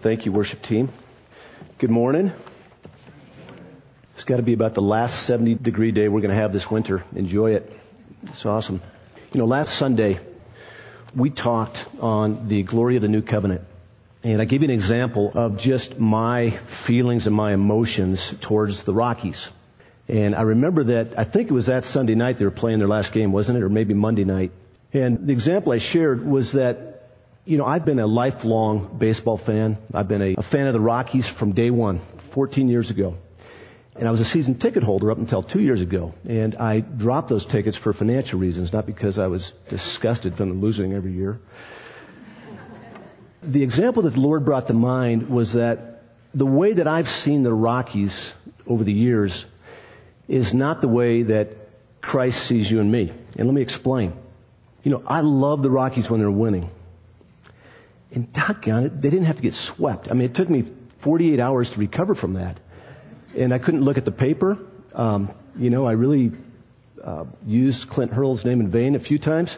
Thank you, worship team. Good morning. It's got to be about the last 70 degree day we're going to have this winter. Enjoy it. It's awesome. You know, last Sunday, we talked on the glory of the new covenant. And I gave you an example of just my feelings and my emotions towards the Rockies. And I remember that, I think it was that Sunday night they were playing their last game, wasn't it? Or maybe Monday night. And the example I shared was that, you know, I've been a lifelong baseball fan. I've been a, a fan of the Rockies from day one, 14 years ago. And I was a season ticket holder up until two years ago. And I dropped those tickets for financial reasons, not because I was disgusted from them losing every year. The example that the Lord brought to mind was that the way that I've seen the Rockies over the years is not the way that Christ sees you and me. And let me explain. You know, I love the Rockies when they're winning. And doggone it, they didn't have to get swept. I mean, it took me 48 hours to recover from that. And I couldn't look at the paper. Um, you know, I really uh, used Clint Hurdle's name in vain a few times.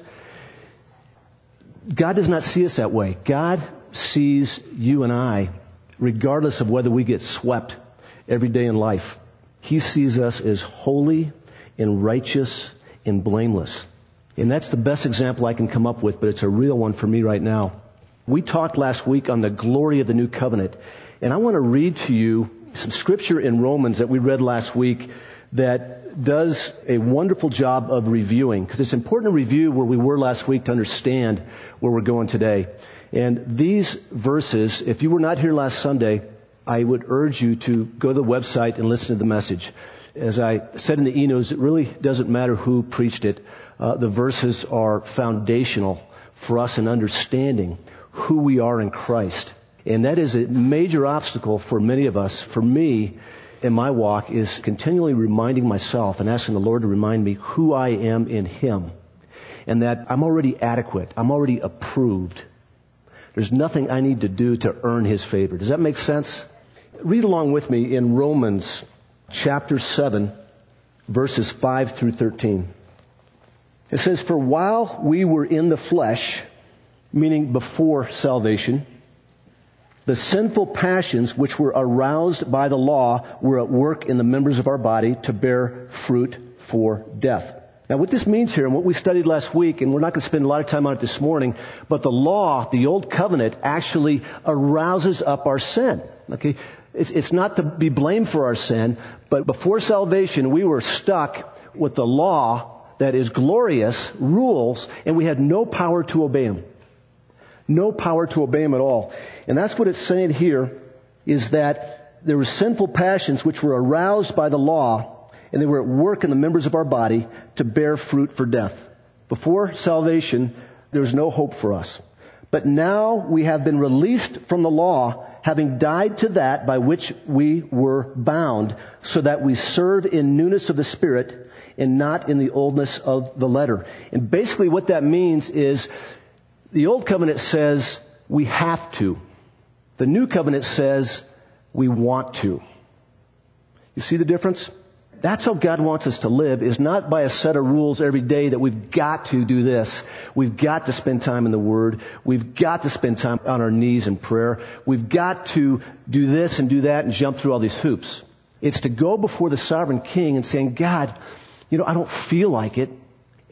God does not see us that way. God sees you and I, regardless of whether we get swept every day in life. He sees us as holy and righteous and blameless. And that's the best example I can come up with, but it's a real one for me right now. We talked last week on the glory of the new covenant, and I want to read to you some scripture in Romans that we read last week that does a wonderful job of reviewing, because it's important to review where we were last week to understand where we're going today. And these verses, if you were not here last Sunday, I would urge you to go to the website and listen to the message. As I said in the e-news, it really doesn't matter who preached it. Uh, the verses are foundational for us in understanding who we are in Christ. And that is a major obstacle for many of us. For me, in my walk, is continually reminding myself and asking the Lord to remind me who I am in Him. And that I'm already adequate. I'm already approved. There's nothing I need to do to earn His favor. Does that make sense? Read along with me in Romans chapter 7, verses 5 through 13. It says, For while we were in the flesh, meaning before salvation, the sinful passions which were aroused by the law were at work in the members of our body to bear fruit for death. Now what this means here and what we studied last week, and we're not going to spend a lot of time on it this morning, but the law, the old covenant, actually arouses up our sin. Okay? It's, it's not to be blamed for our sin, but before salvation, we were stuck with the law that is glorious, rules, and we had no power to obey them. No power to obey him at all. And that's what it's saying here, is that there were sinful passions which were aroused by the law, and they were at work in the members of our body to bear fruit for death. Before salvation, there was no hope for us. But now we have been released from the law having died to that by which we were bound, so that we serve in newness of the Spirit and not in the oldness of the letter. And basically what that means is the old covenant says we have to. The new covenant says we want to. You see the difference? That's how God wants us to live is not by a set of rules every day that we've got to do this. We've got to spend time in the Word. We've got to spend time on our knees in prayer. We've got to do this and do that and jump through all these hoops. It's to go before the sovereign king and saying, God, you know, I don't feel like it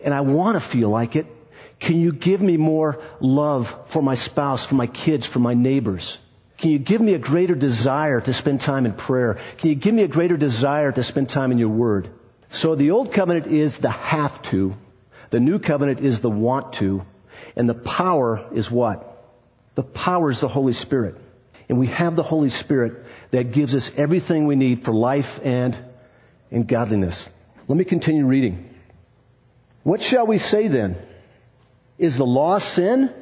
and I want to feel like it. Can you give me more love for my spouse, for my kids, for my neighbors? Can you give me a greater desire to spend time in prayer? Can you give me a greater desire to spend time in your word? So the old covenant is the have to. The new covenant is the want to. And the power is what? The power is the Holy Spirit. And we have the Holy Spirit that gives us everything we need for life and in godliness. Let me continue reading. What shall we say then? Is the law sin?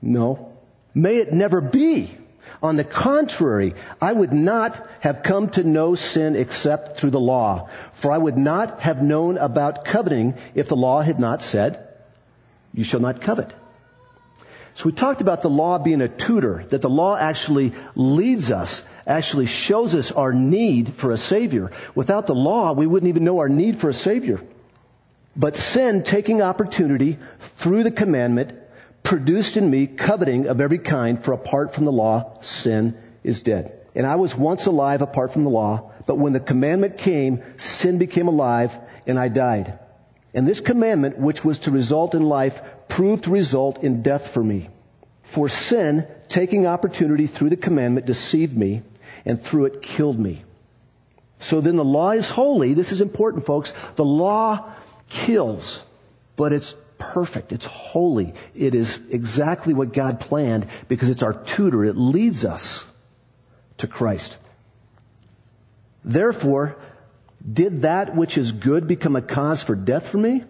No. May it never be. On the contrary, I would not have come to know sin except through the law. For I would not have known about coveting if the law had not said, you shall not covet. So we talked about the law being a tutor, that the law actually leads us, actually shows us our need for a Savior. Without the law, we wouldn't even know our need for a Savior. But sin, taking opportunity through the commandment, produced in me coveting of every kind, for apart from the law, sin is dead. And I was once alive apart from the law, but when the commandment came, sin became alive, and I died. And this commandment, which was to result in life, proved to result in death for me. For sin, taking opportunity through the commandment, deceived me, and through it killed me. So then the law is holy. This is important, folks. The law kills, but it's perfect. It's holy. It is exactly what God planned because it's our tutor. It leads us to Christ. Therefore, did that which is good become a cause for death for me?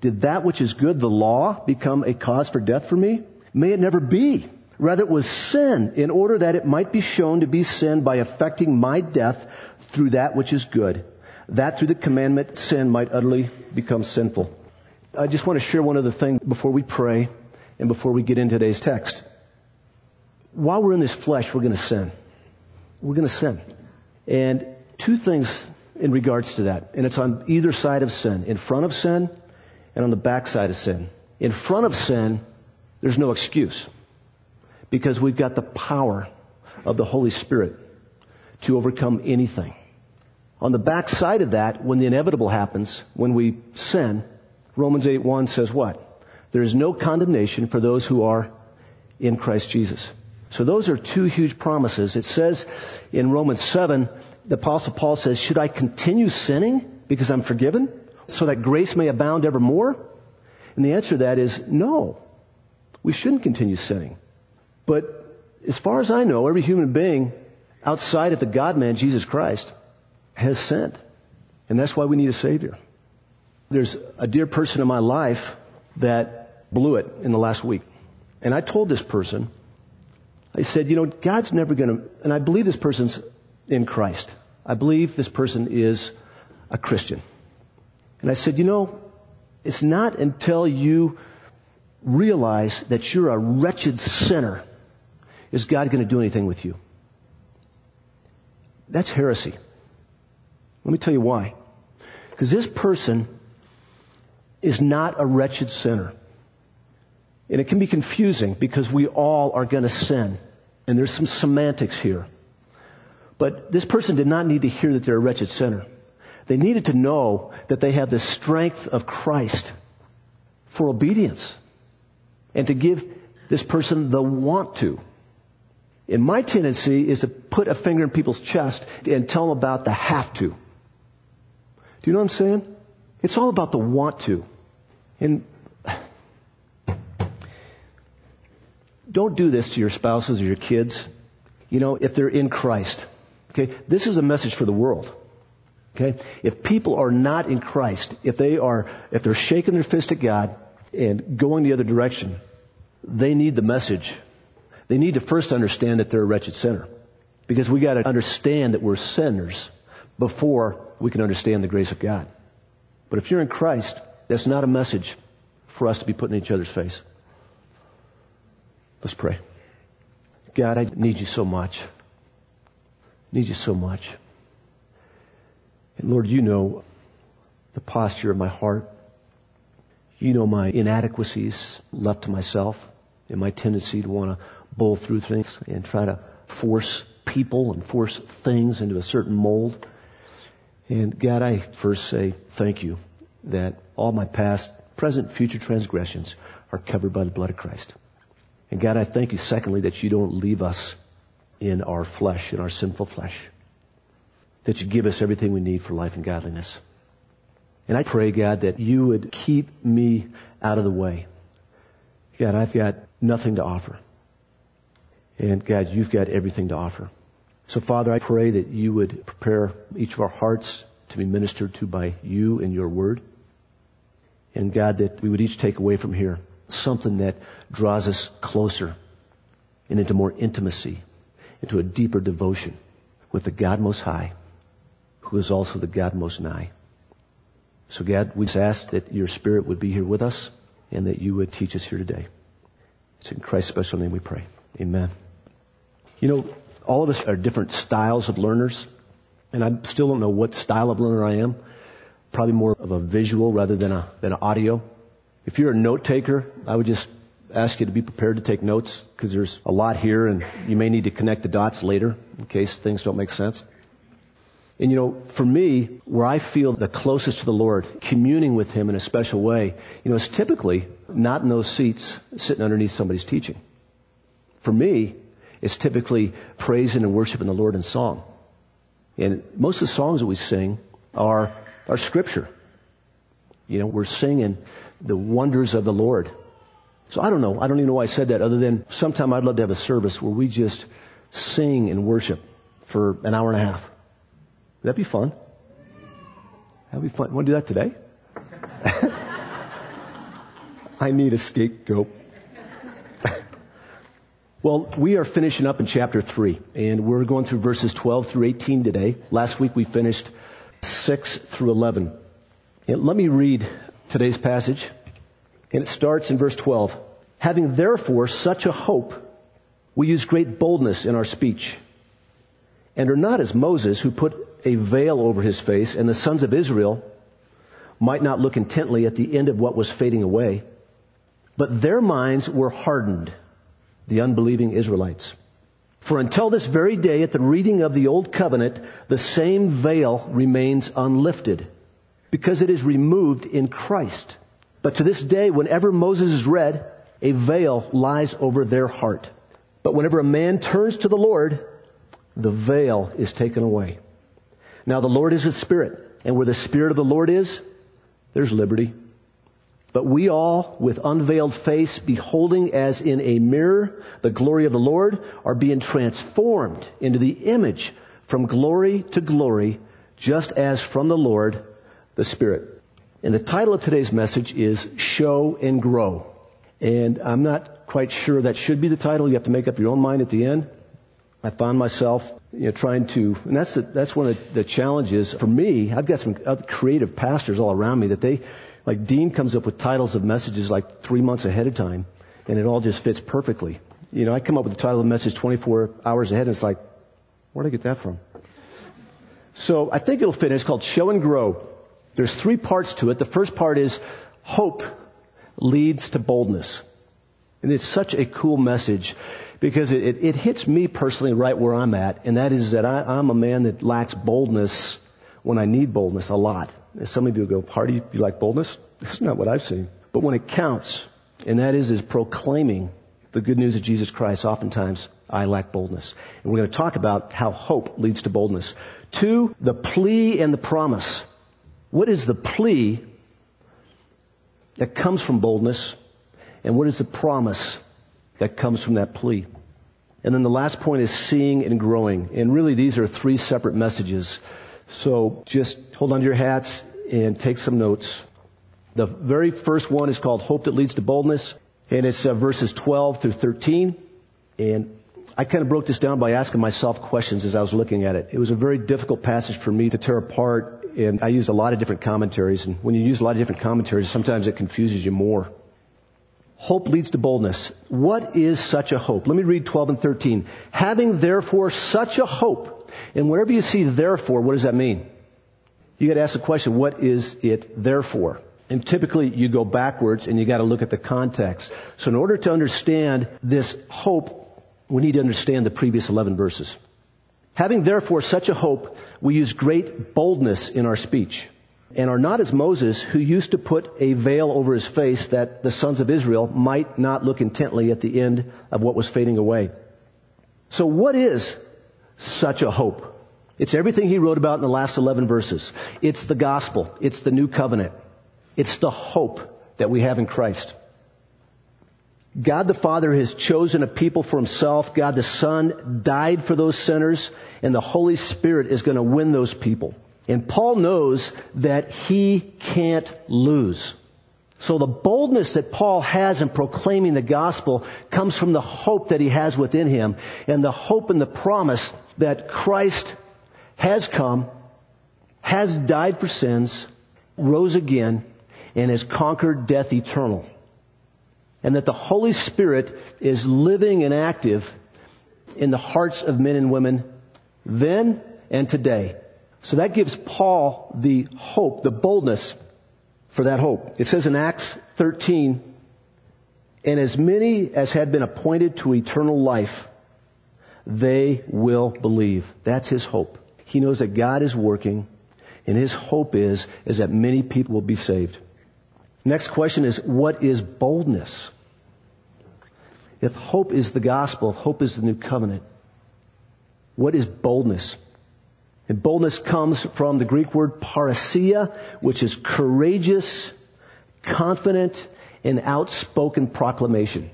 Did that which is good, the law, become a cause for death for me? May it never be. Rather, it was sin in order that it might be shown to be sin by affecting my death through that which is good. That through the commandment, sin might utterly become sinful. I just want to share one other thing before we pray and before we get into today's text. While we're in this flesh, we're going to sin. We're going to sin. And two things in regards to that. And it's on either side of sin. In front of sin and on the back side of sin. In front of sin, there's no excuse. Because we've got the power of the Holy Spirit to overcome anything. On the back side of that, when the inevitable happens, when we sin, Romans 8 1 says what? There is no condemnation for those who are in Christ Jesus. So those are two huge promises. It says in Romans 7, the apostle Paul says, should I continue sinning because I'm forgiven so that grace may abound evermore? And the answer to that is no. We shouldn't continue sinning. But as far as I know, every human being outside of the God man, Jesus Christ, has sinned. And that's why we need a Savior. There's a dear person in my life that blew it in the last week. And I told this person, I said, you know, God's never going to, and I believe this person's in Christ. I believe this person is a Christian. And I said, you know, it's not until you realize that you're a wretched sinner is God going to do anything with you. That's heresy. Let me tell you why. Because this person is not a wretched sinner. And it can be confusing because we all are going to sin. And there's some semantics here. But this person did not need to hear that they're a wretched sinner. They needed to know that they have the strength of Christ for obedience and to give this person the want to. And my tendency is to put a finger in people's chest and tell them about the have to. Do you know what I'm saying? It's all about the want to. And don't do this to your spouses or your kids. You know, if they're in Christ. Okay? This is a message for the world. Okay? If people are not in Christ, if they are, if they're shaking their fist at God and going the other direction, they need the message they need to first understand that they're a wretched sinner. Because we gotta understand that we're sinners before we can understand the grace of God. But if you're in Christ, that's not a message for us to be putting in each other's face. Let's pray. God, I need you so much. I need you so much. And Lord, you know the posture of my heart. You know my inadequacies left to myself and my tendency to want to bowl through things and try to force people and force things into a certain mold. And God, I first say thank you that all my past, present, future transgressions are covered by the blood of Christ. And God, I thank you secondly that you don't leave us in our flesh, in our sinful flesh. That you give us everything we need for life and godliness. And I pray, God, that you would keep me out of the way. God, I've got nothing to offer. And God, you've got everything to offer. So Father, I pray that you would prepare each of our hearts to be ministered to by you and your word. And God, that we would each take away from here something that draws us closer and into more intimacy, into a deeper devotion with the God Most High, who is also the God Most Nigh. So God, we just ask that your Spirit would be here with us and that you would teach us here today. It's in Christ's special name we pray. Amen. You know, all of us are different styles of learners, and I still don't know what style of learner I am. Probably more of a visual rather than a than an audio. If you're a note taker, I would just ask you to be prepared to take notes because there's a lot here and you may need to connect the dots later in case things don't make sense. And you know, for me, where I feel the closest to the Lord, communing with Him in a special way, you know, is typically not in those seats sitting underneath somebody's teaching. For me, it's typically praising and worshiping the Lord in song. And most of the songs that we sing are, are scripture. You know, we're singing the wonders of the Lord. So I don't know. I don't even know why I said that other than sometime I'd love to have a service where we just sing and worship for an hour and a half. Would That'd be fun. That'd be fun. Want to do that today? I need a scapegoat. well, we are finishing up in chapter 3, and we're going through verses 12 through 18 today. Last week we finished 6 through 11. And let me read today's passage, and it starts in verse 12. Having therefore such a hope, we use great boldness in our speech, and are not as Moses, who put a veil over his face, and the sons of Israel might not look intently at the end of what was fading away. But their minds were hardened, the unbelieving Israelites. For until this very day, at the reading of the Old Covenant, the same veil remains unlifted, because it is removed in Christ. But to this day, whenever Moses is read, a veil lies over their heart. But whenever a man turns to the Lord, the veil is taken away. Now the Lord is a spirit, and where the spirit of the Lord is, there's liberty. But we all, with unveiled face, beholding as in a mirror the glory of the Lord, are being transformed into the image from glory to glory, just as from the Lord, the Spirit. And the title of today's message is Show and Grow. And I'm not quite sure that should be the title. You have to make up your own mind at the end. I found myself, you know, trying to, and that's the, that's one of the challenges for me. I've got some creative pastors all around me that they, like Dean comes up with titles of messages like three months ahead of time, and it all just fits perfectly. You know, I come up with the title of the message 24 hours ahead, and it's like, where'd I get that from? So I think it'll fit. It's called Show and Grow. There's three parts to it. The first part is hope leads to boldness. And it's such a cool message because it, it, it, hits me personally right where I'm at, and that is that I, I'm a man that lacks boldness when I need boldness a lot. Some of you go, Party, you like boldness? That's not what I've seen. But when it counts, and that is, is proclaiming the good news of Jesus Christ, oftentimes I lack boldness. And we're going to talk about how hope leads to boldness. Two, the plea and the promise. What is the plea that comes from boldness? And what is the promise that comes from that plea. And then the last point is seeing and growing. And really these are three separate messages. So just hold on to your hats and take some notes. The very first one is called Hope That Leads to Boldness. And it's uh, verses 12 through 13. And I kind of broke this down by asking myself questions as I was looking at it. It was a very difficult passage for me to tear apart, and I used a lot of different commentaries. And when you use a lot of different commentaries, sometimes it confuses you more. Hope leads to boldness. What is such a hope? Let me read 12 and 13. Having therefore such a hope, and wherever you see therefore, what does that mean? You gotta ask the question, what is it therefore? And typically you go backwards and you gotta look at the context. So in order to understand this hope, we need to understand the previous 11 verses. Having therefore such a hope, we use great boldness in our speech and are not as Moses, who used to put a veil over his face that the sons of Israel might not look intently at the end of what was fading away. So what is such a hope? It's everything he wrote about in the last 11 verses. It's the gospel. It's the new covenant. It's the hope that we have in Christ. God the Father has chosen a people for himself. God the Son died for those sinners and the Holy Spirit is going to win those people. And Paul knows that he can't lose. So the boldness that Paul has in proclaiming the gospel comes from the hope that he has within him and the hope and the promise that Christ has come, has died for sins, rose again, and has conquered death eternal. And that the Holy Spirit is living and active in the hearts of men and women then and today. So that gives Paul the hope, the boldness for that hope. It says in Acts 13, And as many as had been appointed to eternal life, they will believe. That's his hope. He knows that God is working, and his hope is, is that many people will be saved. Next question is, what is boldness? If hope is the gospel, if hope is the new covenant, what is boldness? And boldness comes from the Greek word parrhesia, which is courageous, confident, and outspoken proclamation.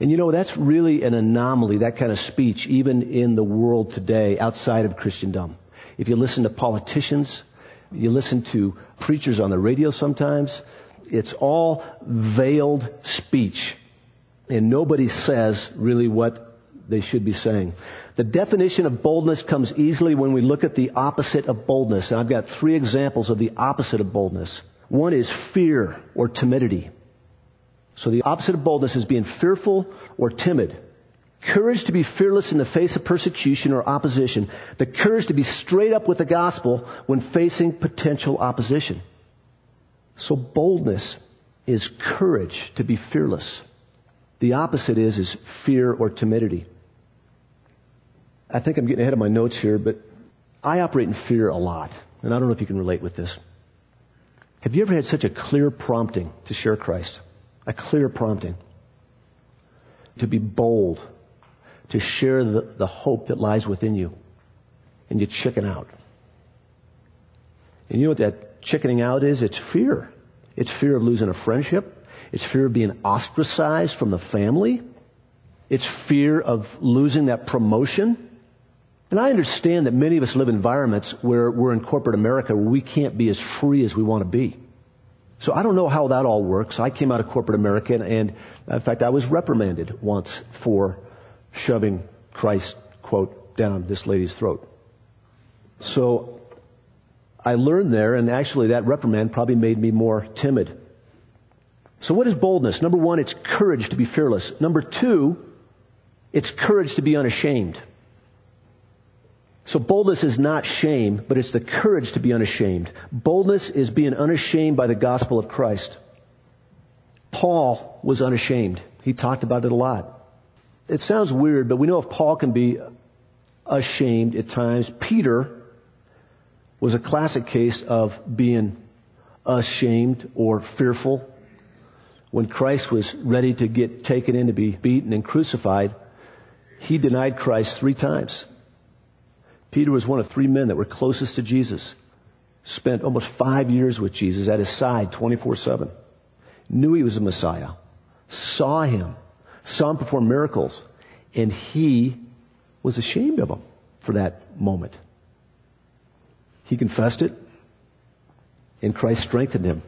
And you know, that's really an anomaly, that kind of speech, even in the world today outside of Christendom. If you listen to politicians, you listen to preachers on the radio sometimes, it's all veiled speech. And nobody says really what they should be saying. The definition of boldness comes easily when we look at the opposite of boldness. And I've got three examples of the opposite of boldness. One is fear or timidity. So the opposite of boldness is being fearful or timid. Courage to be fearless in the face of persecution or opposition. The courage to be straight up with the gospel when facing potential opposition. So boldness is courage to be fearless. The opposite is, is fear or timidity. I think I'm getting ahead of my notes here, but I operate in fear a lot. And I don't know if you can relate with this. Have you ever had such a clear prompting to share Christ? A clear prompting. To be bold. To share the, the hope that lies within you. And you chicken out. And you know what that chickening out is? It's fear. It's fear of losing a friendship. It's fear of being ostracized from the family. It's fear of losing that promotion. And I understand that many of us live in environments where we're in corporate America where we can't be as free as we want to be. So I don't know how that all works. I came out of corporate America and in fact I was reprimanded once for shoving Christ quote down this lady's throat. So I learned there and actually that reprimand probably made me more timid. So what is boldness? Number one, it's courage to be fearless. Number two, it's courage to be unashamed. So boldness is not shame, but it's the courage to be unashamed. Boldness is being unashamed by the gospel of Christ. Paul was unashamed. He talked about it a lot. It sounds weird, but we know if Paul can be ashamed at times, Peter was a classic case of being ashamed or fearful. When Christ was ready to get taken in to be beaten and crucified, he denied Christ three times. Peter was one of three men that were closest to Jesus. Spent almost five years with Jesus at his side 24-7. Knew he was a Messiah. Saw him. Saw him perform miracles. And he was ashamed of him for that moment. He confessed it. And Christ strengthened him.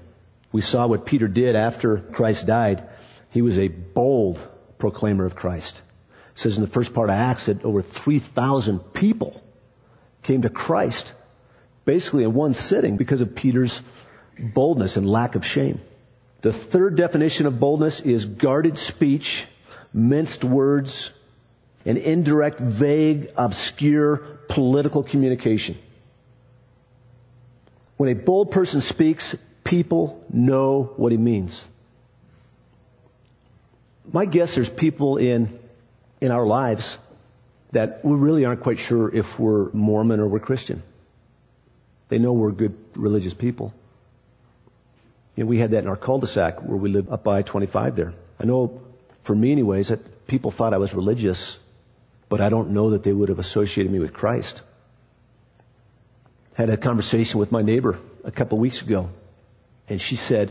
We saw what Peter did after Christ died. He was a bold proclaimer of Christ. It says in the first part of Acts that over 3,000 people came to Christ basically in one sitting because of Peter's boldness and lack of shame. The third definition of boldness is guarded speech, minced words, and indirect, vague, obscure political communication. When a bold person speaks, people know what he means. My guess there's people in, in our lives that we really aren't quite sure if we're Mormon or we're Christian. They know we're good religious people. You know, we had that in our cul-de-sac where we live up by 25 there. I know, for me anyways, that people thought I was religious, but I don't know that they would have associated me with Christ. Had a conversation with my neighbor a couple weeks ago, and she said,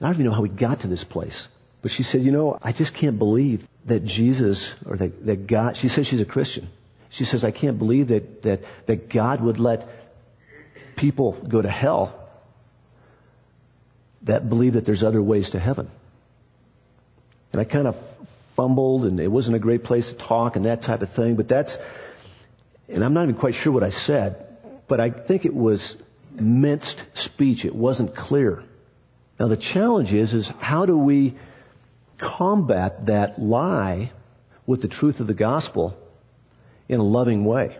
I don't even know how we got to this place, but she said, you know, I just can't believe that Jesus or that, that God, she says she's a Christian. She says, I can't believe that, that, that God would let people go to hell that believe that there's other ways to heaven. And I kind of fumbled and it wasn't a great place to talk and that type of thing, but that's, and I'm not even quite sure what I said, but I think it was minced speech. It wasn't clear. Now the challenge is, is how do we combat that lie with the truth of the gospel in a loving way.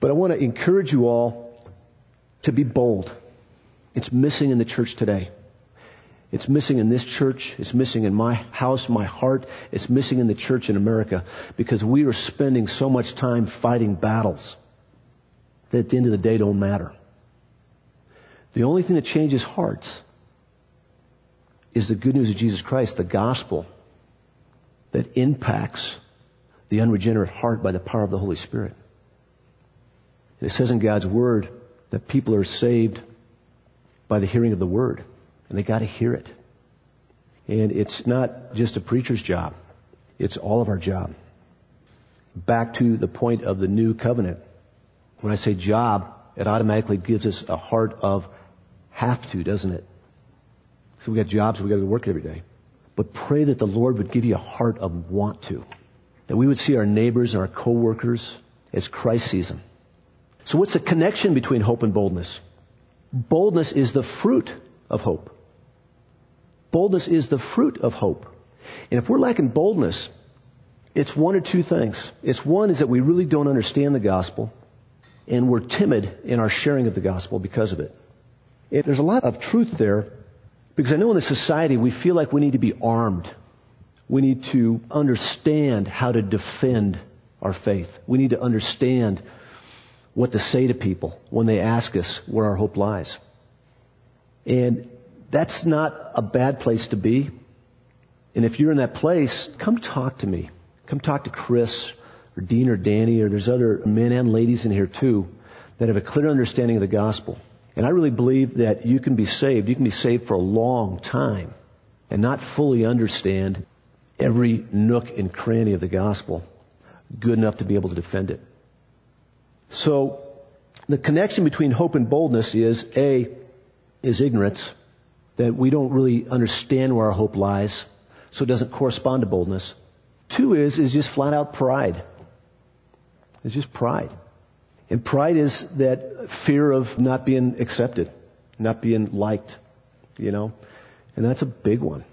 But I want to encourage you all to be bold. It's missing in the church today. It's missing in this church. It's missing in my house, my heart. It's missing in the church in America because we are spending so much time fighting battles that at the end of the day don't matter. The only thing that changes hearts is the good news of Jesus Christ, the gospel that impacts the unregenerate heart by the power of the Holy Spirit. It says in God's Word that people are saved by the hearing of the Word, and they got to hear it. And it's not just a preacher's job, it's all of our job. Back to the point of the new covenant. When I say job, it automatically gives us a heart of have to, doesn't it? So we got jobs, we got to work every day. But pray that the Lord would give you a heart of want to. That we would see our neighbors and our coworkers as Christ sees them. So what's the connection between hope and boldness? Boldness is the fruit of hope. Boldness is the fruit of hope. And if we're lacking boldness, it's one or two things. It's one is that we really don't understand the gospel and we're timid in our sharing of the gospel because of it. it there's a lot of truth there because I know in the society we feel like we need to be armed. We need to understand how to defend our faith. We need to understand what to say to people when they ask us where our hope lies. And that's not a bad place to be. And if you're in that place, come talk to me. Come talk to Chris or Dean or Danny or there's other men and ladies in here too that have a clear understanding of the gospel. And I really believe that you can be saved. You can be saved for a long time and not fully understand every nook and cranny of the gospel good enough to be able to defend it. So the connection between hope and boldness is A, is ignorance, that we don't really understand where our hope lies, so it doesn't correspond to boldness. Two is, is just flat out pride. It's just pride. And pride is that fear of not being accepted, not being liked, you know? And that's a big one.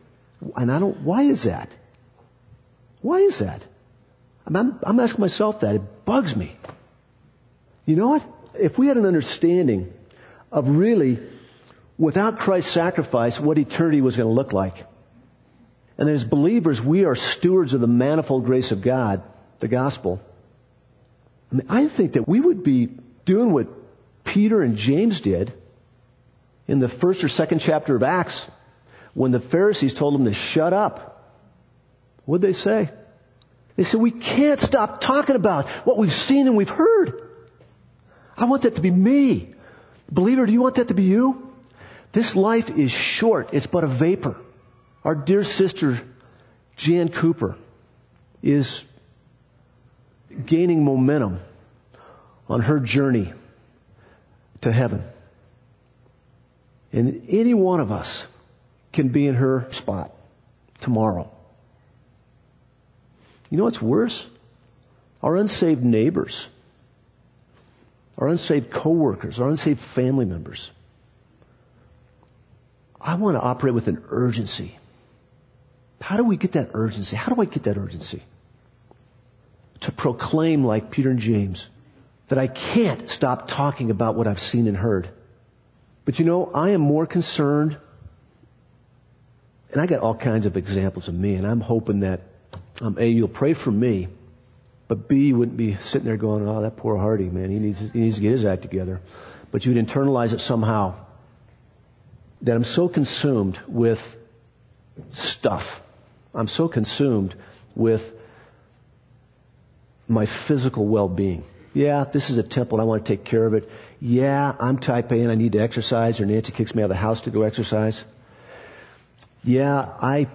And I don't, why is that? Why is that? I'm, I'm asking myself that. It bugs me. You know what? If we had an understanding of really, without Christ's sacrifice, what eternity was going to look like. And as believers, we are stewards of the manifold grace of God, the gospel. I think that we would be doing what Peter and James did in the first or second chapter of Acts when the Pharisees told them to shut up. What'd they say? They said, we can't stop talking about what we've seen and we've heard. I want that to be me. Believer, do you want that to be you? This life is short. It's but a vapor. Our dear sister, Jan Cooper, is gaining momentum on her journey to heaven. And any one of us can be in her spot tomorrow. You know what's worse? Our unsaved neighbors, our unsaved coworkers, our unsaved family members. I want to operate with an urgency. How do we get that urgency? How do I get that urgency? To proclaim like Peter and James that I can't stop talking about what I've seen and heard. But you know, I am more concerned, and I got all kinds of examples of me, and I'm hoping that, um, A, you'll pray for me, but B, you wouldn't be sitting there going, oh, that poor Hardy, man, he needs, he needs to get his act together. But you'd internalize it somehow. That I'm so consumed with stuff. I'm so consumed with my physical well-being. Yeah, this is a temple and I want to take care of it. Yeah, I'm type A and I need to exercise or Nancy kicks me out of the house to go exercise. Yeah, I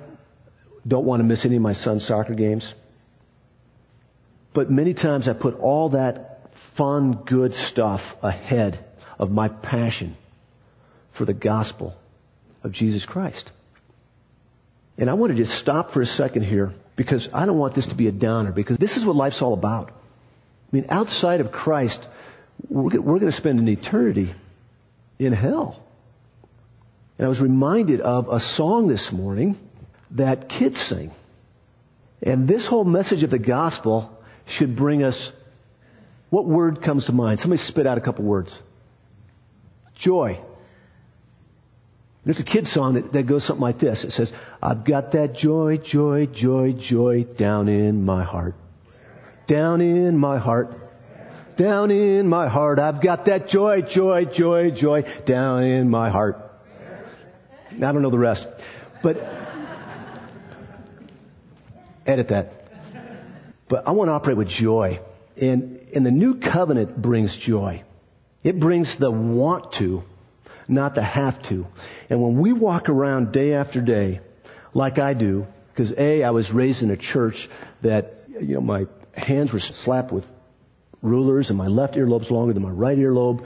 don't want to miss any of my son's soccer games. But many times I put all that fun, good stuff ahead of my passion for the gospel of Jesus Christ. And I want to just stop for a second here because I don't want this to be a downer because this is what life's all about. I mean, outside of Christ, we're going to spend an eternity in hell. And I was reminded of a song this morning that kids sing. And this whole message of the gospel should bring us, what word comes to mind? Somebody spit out a couple words. Joy. There's a kid song that, that goes something like this. It says, I've got that joy, joy, joy, joy down in my heart. Down in my heart. Down in my heart. I've got that joy, joy, joy, joy down in my heart. I don't know the rest. But edit that. But I want to operate with joy. And, and the new covenant brings joy. It brings the want to, not the have to. And when we walk around day after day, like I do, because A, I was raised in a church that, you know, my hands were slapped with rulers and my left earlobe's longer than my right earlobe.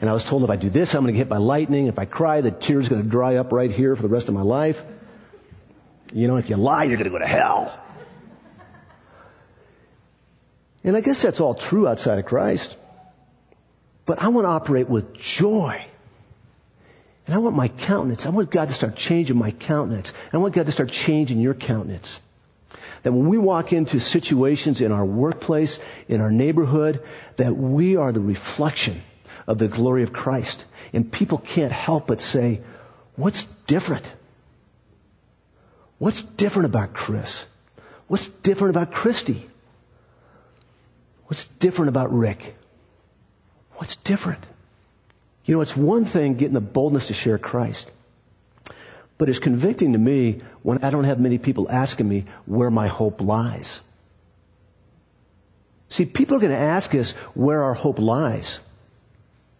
And I was told if I do this, I'm going to get hit by lightning. If I cry, the tear's going to dry up right here for the rest of my life. You know, if you lie, you're going to go to hell. And I guess that's all true outside of Christ. But I want to operate with joy. And I want my countenance. I want God to start changing my countenance. I want God to start changing your countenance. That when we walk into situations in our workplace, in our neighborhood, that we are the reflection of the glory of Christ. And people can't help but say, what's different? What's different about Chris? What's different about Christy? What's different about Rick? What's different? You know, it's one thing getting the boldness to share Christ. But it's convicting to me when I don't have many people asking me where my hope lies. See, people are going to ask us where our hope lies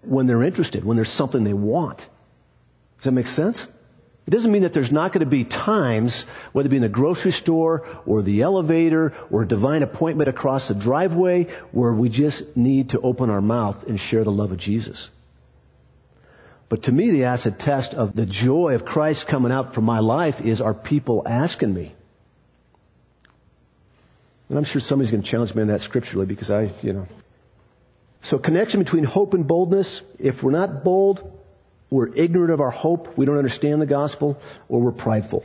when they're interested, when there's something they want. Does that make sense? It doesn't mean that there's not going to be times, whether it be in the grocery store or the elevator or a divine appointment across the driveway, where we just need to open our mouth and share the love of Jesus. But to me, the acid test of the joy of Christ coming out from my life is are people asking me? And I'm sure somebody's going to challenge me on that scripturally because I, you know. So connection between hope and boldness. If we're not bold, we're ignorant of our hope, we don't understand the gospel, or we're prideful.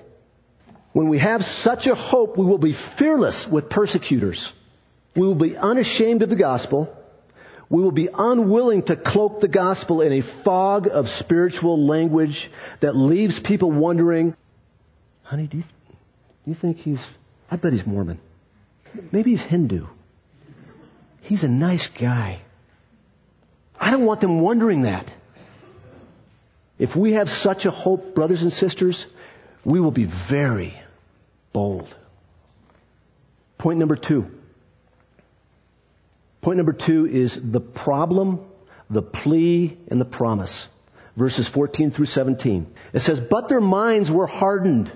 When we have such a hope, we will be fearless with persecutors. We will be unashamed of the gospel. We will be unwilling to cloak the gospel in a fog of spiritual language that leaves people wondering, honey, do you, do you think he's, I bet he's Mormon. Maybe he's Hindu. He's a nice guy. I don't want them wondering that. If we have such a hope, brothers and sisters, we will be very bold. Point number two. Point number two is the problem, the plea, and the promise. Verses 14 through 17. It says, But their minds were hardened.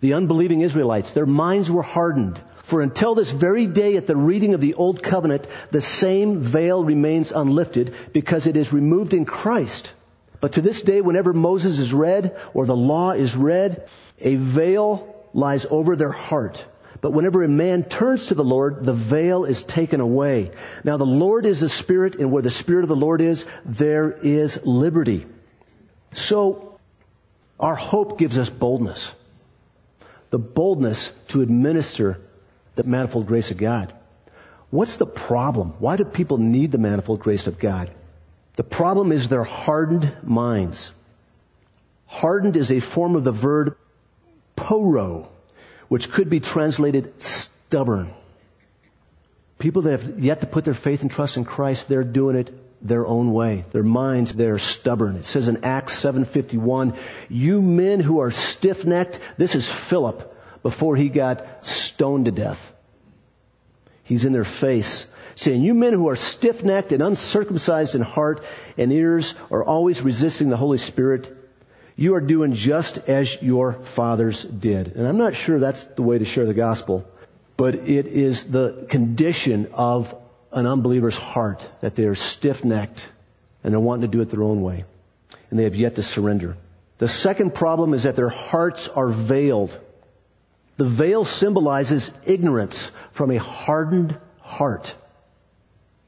The unbelieving Israelites, their minds were hardened. For until this very day at the reading of the Old Covenant, the same veil remains unlifted because it is removed in Christ. But to this day, whenever Moses is read or the law is read, a veil lies over their heart. But whenever a man turns to the Lord, the veil is taken away. Now the Lord is the Spirit, and where the Spirit of the Lord is, there is liberty. So, our hope gives us boldness. The boldness to administer the manifold grace of God. What's the problem? Why do people need the manifold grace of God? The problem is their hardened minds. Hardened is a form of the verb poro, which could be translated stubborn. People that have yet to put their faith and trust in Christ, they're doing it their own way. Their minds, they're stubborn. It says in Acts 7.51, you men who are stiff-necked, this is Philip before he got stoned to death. He's in their face saying, you men who are stiff-necked and uncircumcised in heart and ears are always resisting the Holy Spirit, you are doing just as your fathers did. And I'm not sure that's the way to share the gospel, but it is the condition of an unbeliever's heart that they are stiff-necked and they're wanting to do it their own way. And they have yet to surrender. The second problem is that their hearts are veiled. The veil symbolizes ignorance from a hardened heart.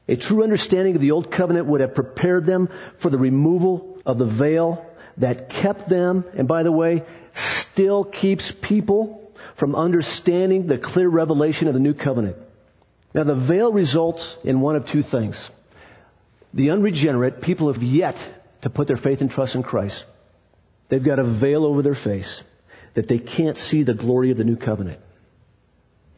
A true understanding of the Old Covenant would have prepared them for the removal of the veil that kept them, and by the way, still keeps people from understanding the clear revelation of the New Covenant. Now the veil results in one of two things. The unregenerate, people have yet to put their faith and trust in Christ. They've got a veil over their face that they can't see the glory of the new covenant.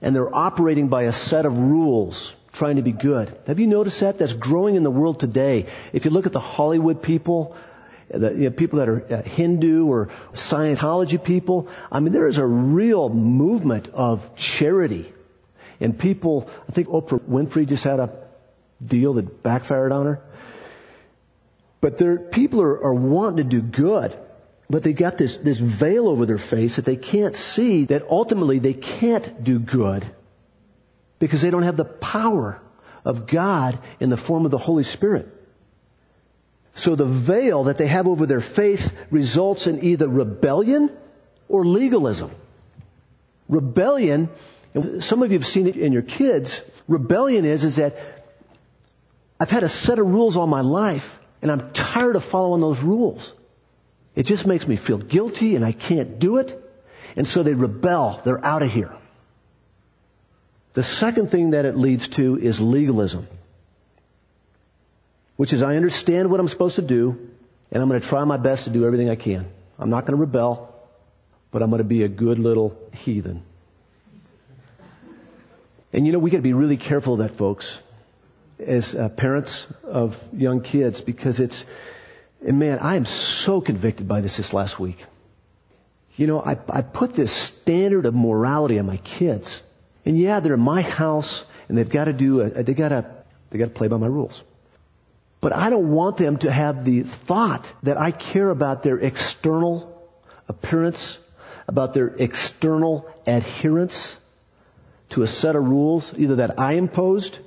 And they're operating by a set of rules, trying to be good. Have you noticed that? That's growing in the world today. If you look at the Hollywood people, the you know, people that are uh, Hindu or Scientology people, I mean, there is a real movement of charity. And people, I think Oprah Winfrey just had a deal that backfired on her. But there, people are, are wanting to do good. But they got this, this veil over their face that they can't see that ultimately they can't do good because they don't have the power of God in the form of the Holy Spirit. So the veil that they have over their face results in either rebellion or legalism. Rebellion, some of you have seen it in your kids, rebellion is, is that I've had a set of rules all my life and I'm tired of following those rules. It just makes me feel guilty and I can't do it. And so they rebel. They're out of here. The second thing that it leads to is legalism. Which is I understand what I'm supposed to do and I'm going to try my best to do everything I can. I'm not going to rebel, but I'm going to be a good little heathen. And you know, we got to be really careful of that, folks, as uh, parents of young kids, because it's, and man, I am so convicted by this this last week. You know, I, I put this standard of morality on my kids. And yeah, they're in my house and they've got to do, a, they got to, they got to play by my rules. But I don't want them to have the thought that I care about their external appearance, about their external adherence to a set of rules, either that I imposed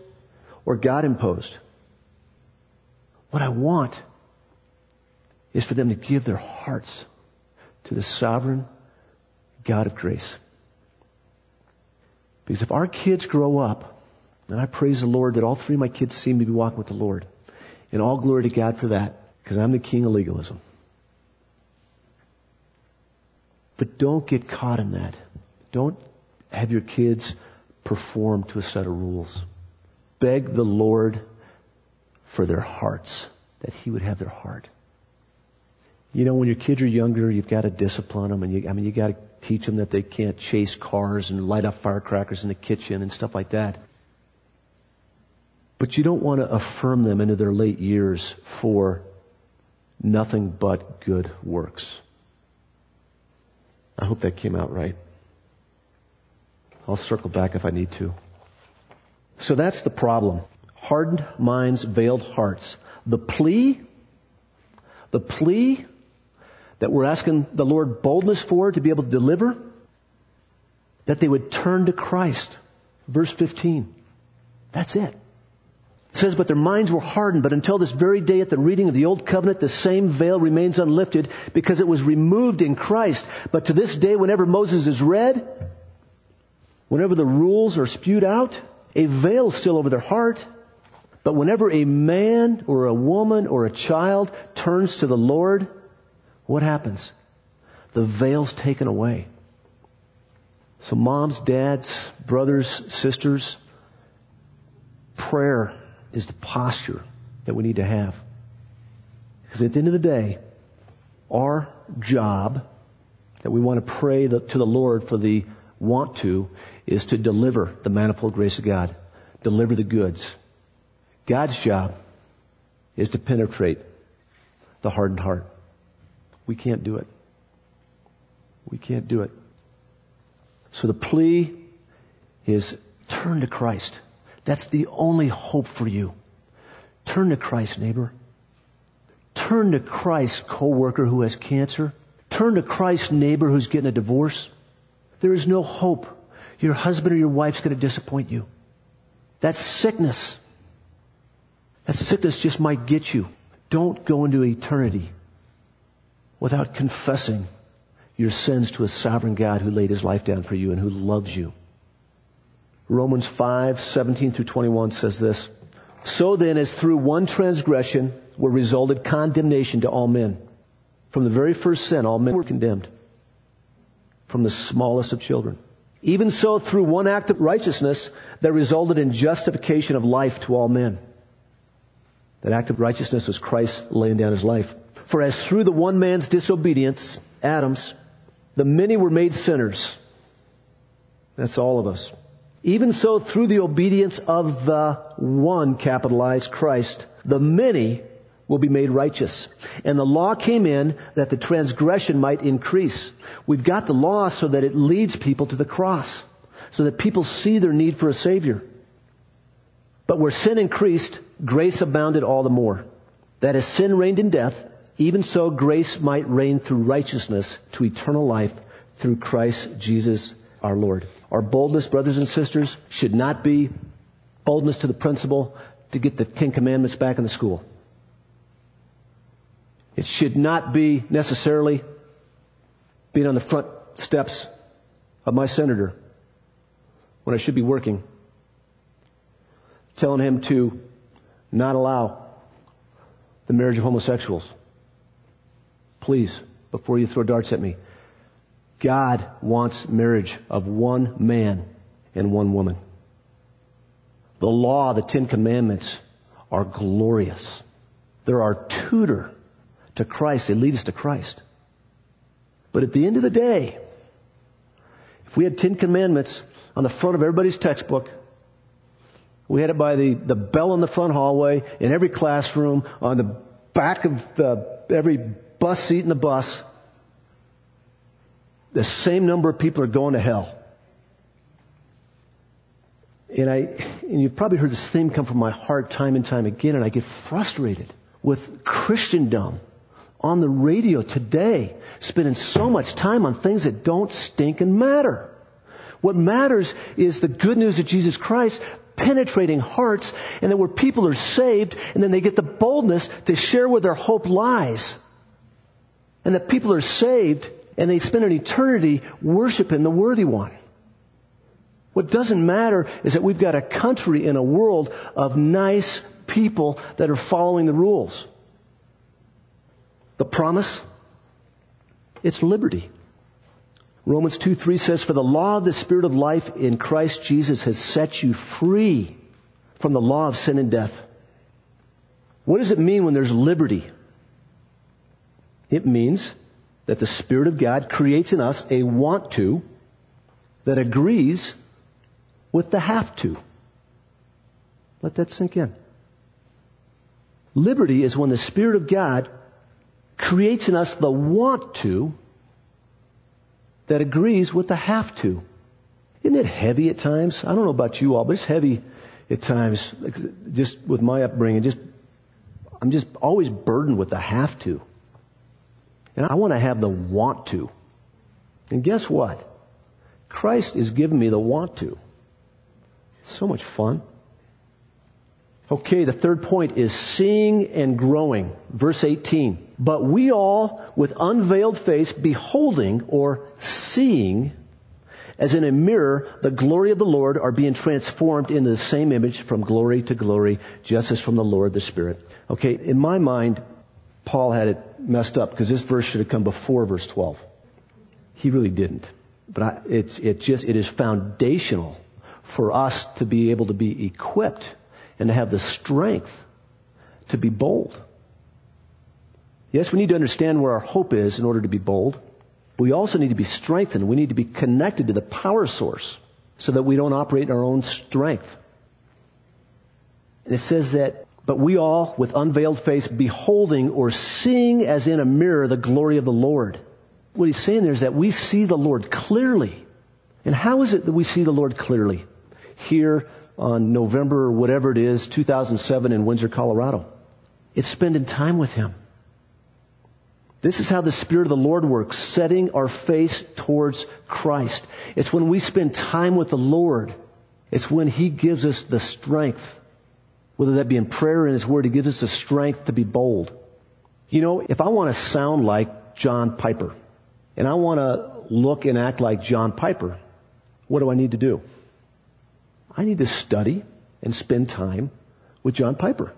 or God imposed. What I want is for them to give their hearts to the sovereign God of grace. Because if our kids grow up, and I praise the Lord that all three of my kids seem to be walking with the Lord, and all glory to God for that, because I'm the king of legalism. But don't get caught in that. Don't have your kids perform to a set of rules. Beg the Lord for their hearts, that He would have their heart. You know, when your kids are younger, you've got to discipline them, and you, I mean, you got to teach them that they can't chase cars and light up firecrackers in the kitchen and stuff like that. But you don't want to affirm them into their late years for nothing but good works. I hope that came out right. I'll circle back if I need to. So that's the problem. Hardened minds, veiled hearts. The plea, the plea that we're asking the Lord boldness for to be able to deliver, that they would turn to Christ. Verse 15. That's it. It says, but their minds were hardened, but until this very day at the reading of the Old Covenant, the same veil remains unlifted because it was removed in Christ. But to this day, whenever Moses is read, whenever the rules are spewed out, a veil is still over their heart. But whenever a man or a woman or a child turns to the Lord, what happens? The veil's taken away. So moms, dads, brothers, sisters, prayer is the posture that we need to have. Because at the end of the day, our job that we want to pray to the Lord for the want to is to deliver the manifold grace of God. Deliver the goods. God's job is to penetrate the hardened heart. We can't do it. We can't do it. So the plea is turn to Christ. That's the only hope for you. Turn to Christ, neighbor. Turn to Christ, coworker who has cancer. Turn to Christ, neighbor who's getting a divorce. There is no hope. Your husband or your wife's going to disappoint you. That's sickness. That sickness just might get you. Don't go into eternity without confessing your sins to a sovereign God who laid his life down for you and who loves you. Romans 5, 17 through 21 says this. So then, as through one transgression were resulted condemnation to all men. From the very first sin, all men were condemned. From the smallest of children. Even so, through one act of righteousness, there resulted in justification of life to all men. That act of righteousness was Christ laying down his life. For as through the one man's disobedience, Adam's, the many were made sinners. That's all of us. Even so, through the obedience of the one, capitalized Christ, the many will be made righteous. And the law came in that the transgression might increase. We've got the law so that it leads people to the cross, so that people see their need for a Savior. But where sin increased, grace abounded all the more. That as sin reigned in death, even so grace might reign through righteousness to eternal life through Christ Jesus our Lord. Our boldness, brothers and sisters, should not be boldness to the principal to get the Ten Commandments back in the school. It should not be necessarily being on the front steps of my senator when I should be working, telling him to not allow the marriage of homosexuals. Please, before you throw darts at me, God wants marriage of one man and one woman. The law, the Ten Commandments are glorious. They're our tutor to Christ. They lead us to Christ. But at the end of the day, if we had Ten Commandments on the front of everybody's textbook, we had it by the, the bell in the front hallway, in every classroom, on the back of the, every bus seat in the bus, the same number of people are going to hell. And I, and you've probably heard this theme come from my heart time and time again, and I get frustrated with Christendom on the radio today, spending so much time on things that don't stink and matter. What matters is the good news of Jesus Christ penetrating hearts and that where people are saved and then they get the boldness to share where their hope lies. And that people are saved and they spend an eternity worshiping the worthy one. What doesn't matter is that we've got a country and a world of nice people that are following the rules. The promise? It's liberty. Romans 2 3 says, For the law of the Spirit of life in Christ Jesus has set you free from the law of sin and death. What does it mean when there's liberty? It means that the Spirit of God creates in us a want to that agrees with the have to. Let that sink in. Liberty is when the Spirit of God creates in us the want to that agrees with the have to. Isn't it heavy at times? I don't know about you all, but it's heavy at times, just with my upbringing. Just, I'm just always burdened with the have to. And I want to have the want to. And guess what? Christ is giving me the want to. so much fun. Okay, the third point is seeing and growing. Verse 18. But we all, with unveiled face, beholding or seeing, as in a mirror, the glory of the Lord, are being transformed into the same image from glory to glory, just as from the Lord the Spirit. Okay, in my mind, Paul had it messed up because this verse should have come before verse 12. He really didn't. But I, it's, it just, it is foundational for us to be able to be equipped and to have the strength to be bold. Yes, we need to understand where our hope is in order to be bold. But we also need to be strengthened. We need to be connected to the power source so that we don't operate in our own strength. And it says that, but we all, with unveiled face, beholding or seeing as in a mirror the glory of the Lord. What he's saying there is that we see the Lord clearly. And how is it that we see the Lord clearly? Here on November, whatever it is, 2007 in Windsor, Colorado. It's spending time with Him. This is how the Spirit of the Lord works, setting our face towards Christ. It's when we spend time with the Lord. It's when He gives us the strength, whether that be in prayer or in His Word, He gives us the strength to be bold. You know, if I want to sound like John Piper, and I want to look and act like John Piper, what do I need to do? I need to study and spend time with John Piper.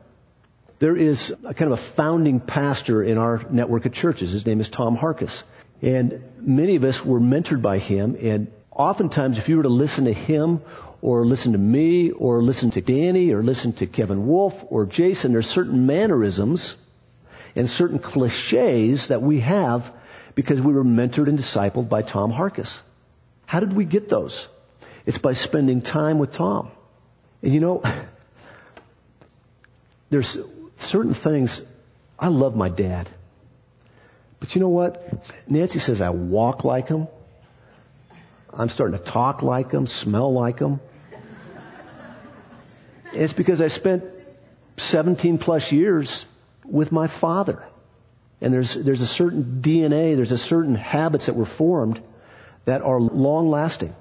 There is a kind of a founding pastor in our network of churches. His name is Tom Harkis. And many of us were mentored by him. And oftentimes, if you were to listen to him or listen to me or listen to Danny or listen to Kevin Wolf or Jason, there's certain mannerisms and certain cliches that we have because we were mentored and discipled by Tom Harkis. How did we get those? It's by spending time with Tom. And you know, there's certain things, I love my dad. But you know what? Nancy says I walk like him. I'm starting to talk like them, smell like them. It's because I spent 17 plus years with my father. And there's, there's a certain DNA, there's a certain habits that were formed that are long lasting.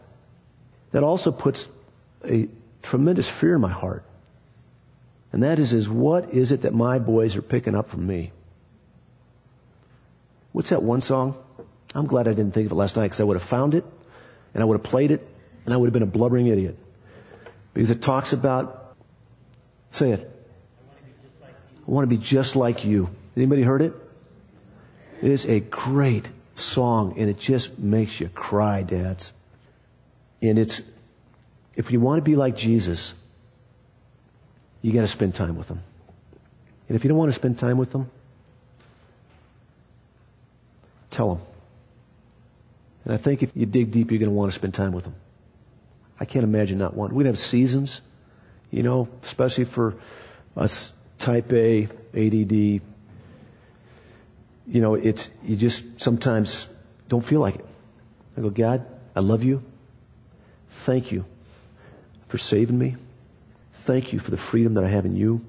That also puts a tremendous fear in my heart. And that is, is what is it that my boys are picking up from me? What's that one song? I'm glad I didn't think of it last night because I would have found it and I would have played it and I would have been a blubbering idiot. Because it talks about, say it. I want to be just like you. Anybody heard it? It is a great song and it just makes you cry, dads. And it's, if you want to be like Jesus, you got to spend time with him. And if you don't want to spend time with him, tell him. And I think if you dig deep, you're going to want to spend time with them. I can't imagine not wanting. We'd have seasons, you know, especially for us type A, ADD. You know, it's, you just sometimes don't feel like it. I go, God, I love you. Thank you for saving me. Thank you for the freedom that I have in you.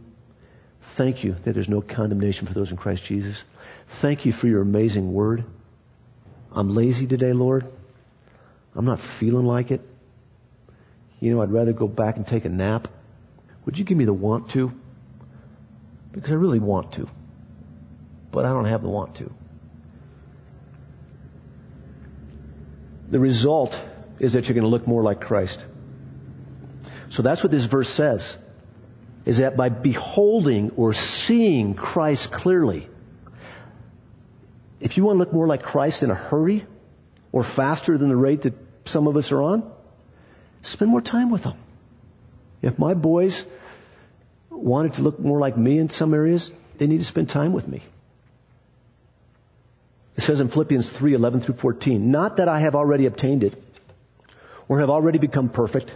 Thank you that there's no condemnation for those in Christ Jesus. Thank you for your amazing word. I'm lazy today, Lord. I'm not feeling like it. You know, I'd rather go back and take a nap. Would you give me the want to? Because I really want to. But I don't have the want to. The result is that you're going to look more like Christ. So that's what this verse says. Is that by beholding or seeing Christ clearly, if you want to look more like Christ in a hurry or faster than the rate that some of us are on, spend more time with them. If my boys wanted to look more like me in some areas, they need to spend time with me. It says in Philippians 3, 11 through 14, not that I have already obtained it or have already become perfect,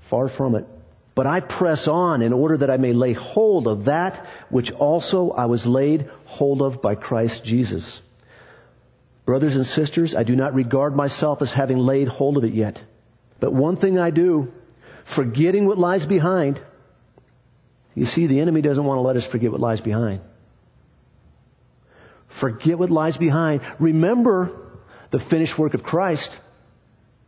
far from it, but I press on in order that I may lay hold of that which also I was laid hold of by Christ Jesus. Brothers and sisters, I do not regard myself as having laid hold of it yet. But one thing I do, forgetting what lies behind. You see, the enemy doesn't want to let us forget what lies behind. Forget what lies behind. Remember the finished work of Christ.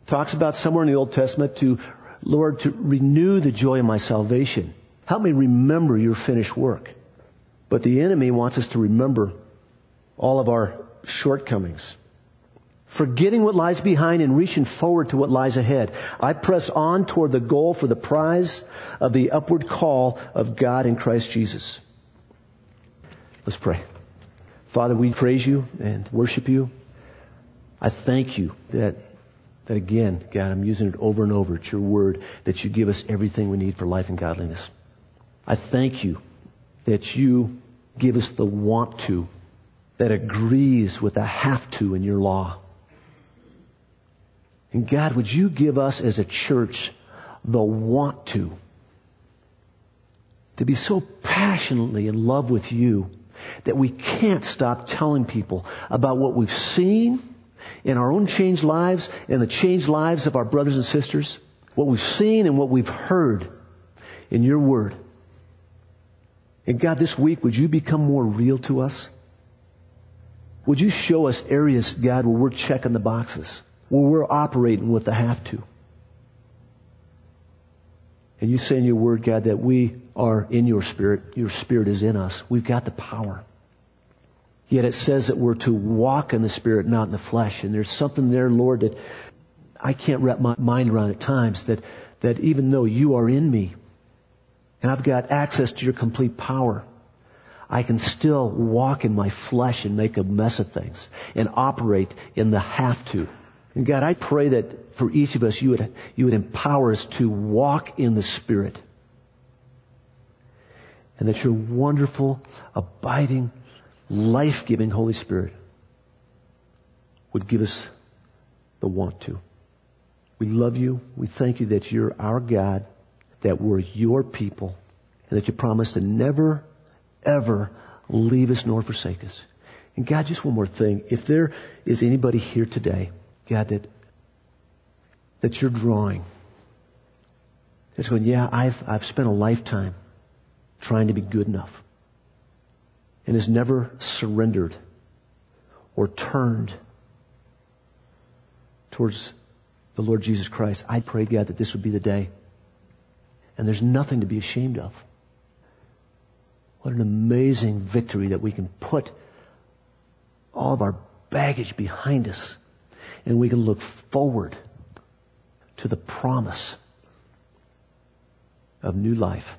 Talks about somewhere in the Old Testament to Lord, to renew the joy of my salvation. Help me remember your finished work. But the enemy wants us to remember all of our shortcomings. Forgetting what lies behind and reaching forward to what lies ahead. I press on toward the goal for the prize of the upward call of God in Christ Jesus. Let's pray. Father, we praise you and worship you. I thank you that that again, God, I'm using it over and over. It's your word that you give us everything we need for life and godliness. I thank you that you give us the want to that agrees with the have to in your law. And God, would you give us as a church the want to? To be so passionately in love with you that we can't stop telling people about what we've seen in our own changed lives and the changed lives of our brothers and sisters, what we've seen and what we've heard in your word. And God, this week, would you become more real to us? Would you show us areas, God, where we're checking the boxes, where we're operating with the have to? And you say in your word, God, that we are in your spirit. Your spirit is in us. We've got the power. Yet it says that we're to walk in the Spirit, not in the flesh. And there's something there, Lord, that I can't wrap my mind around at times that, that even though you are in me and I've got access to your complete power, I can still walk in my flesh and make a mess of things and operate in the have to. And God, I pray that for each of us, you would, you would empower us to walk in the Spirit. And that your wonderful, abiding, life-giving Holy Spirit would give us the want to. We love you. We thank you that you're our God, that we're your people, and that you promise to never, ever leave us nor forsake us. And God, just one more thing. If there is anybody here today, God, that, that you're drawing, that's going, yeah, I've, I've spent a lifetime trying to be good enough and has never surrendered or turned towards the Lord Jesus Christ, I pray, God, that this would be the day. And there's nothing to be ashamed of. What an amazing victory that we can put all of our baggage behind us and we can look forward to the promise of new life.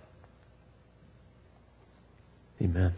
Amen.